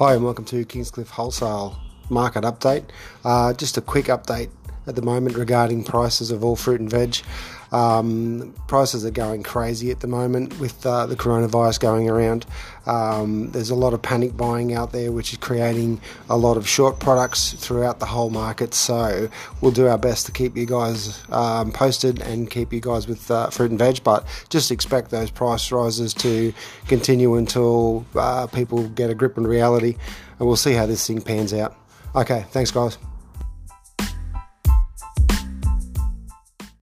Hi, and welcome to Kingscliff Wholesale Market Update. Uh, just a quick update at the moment regarding prices of all fruit and veg. Um, prices are going crazy at the moment with uh, the coronavirus going around. Um, there's a lot of panic buying out there, which is creating a lot of short products throughout the whole market. So we'll do our best to keep you guys um, posted and keep you guys with uh, fruit and veg, but just expect those price rises to continue until uh, people get a grip on reality, and we'll see how this thing pans out. Okay, thanks, guys.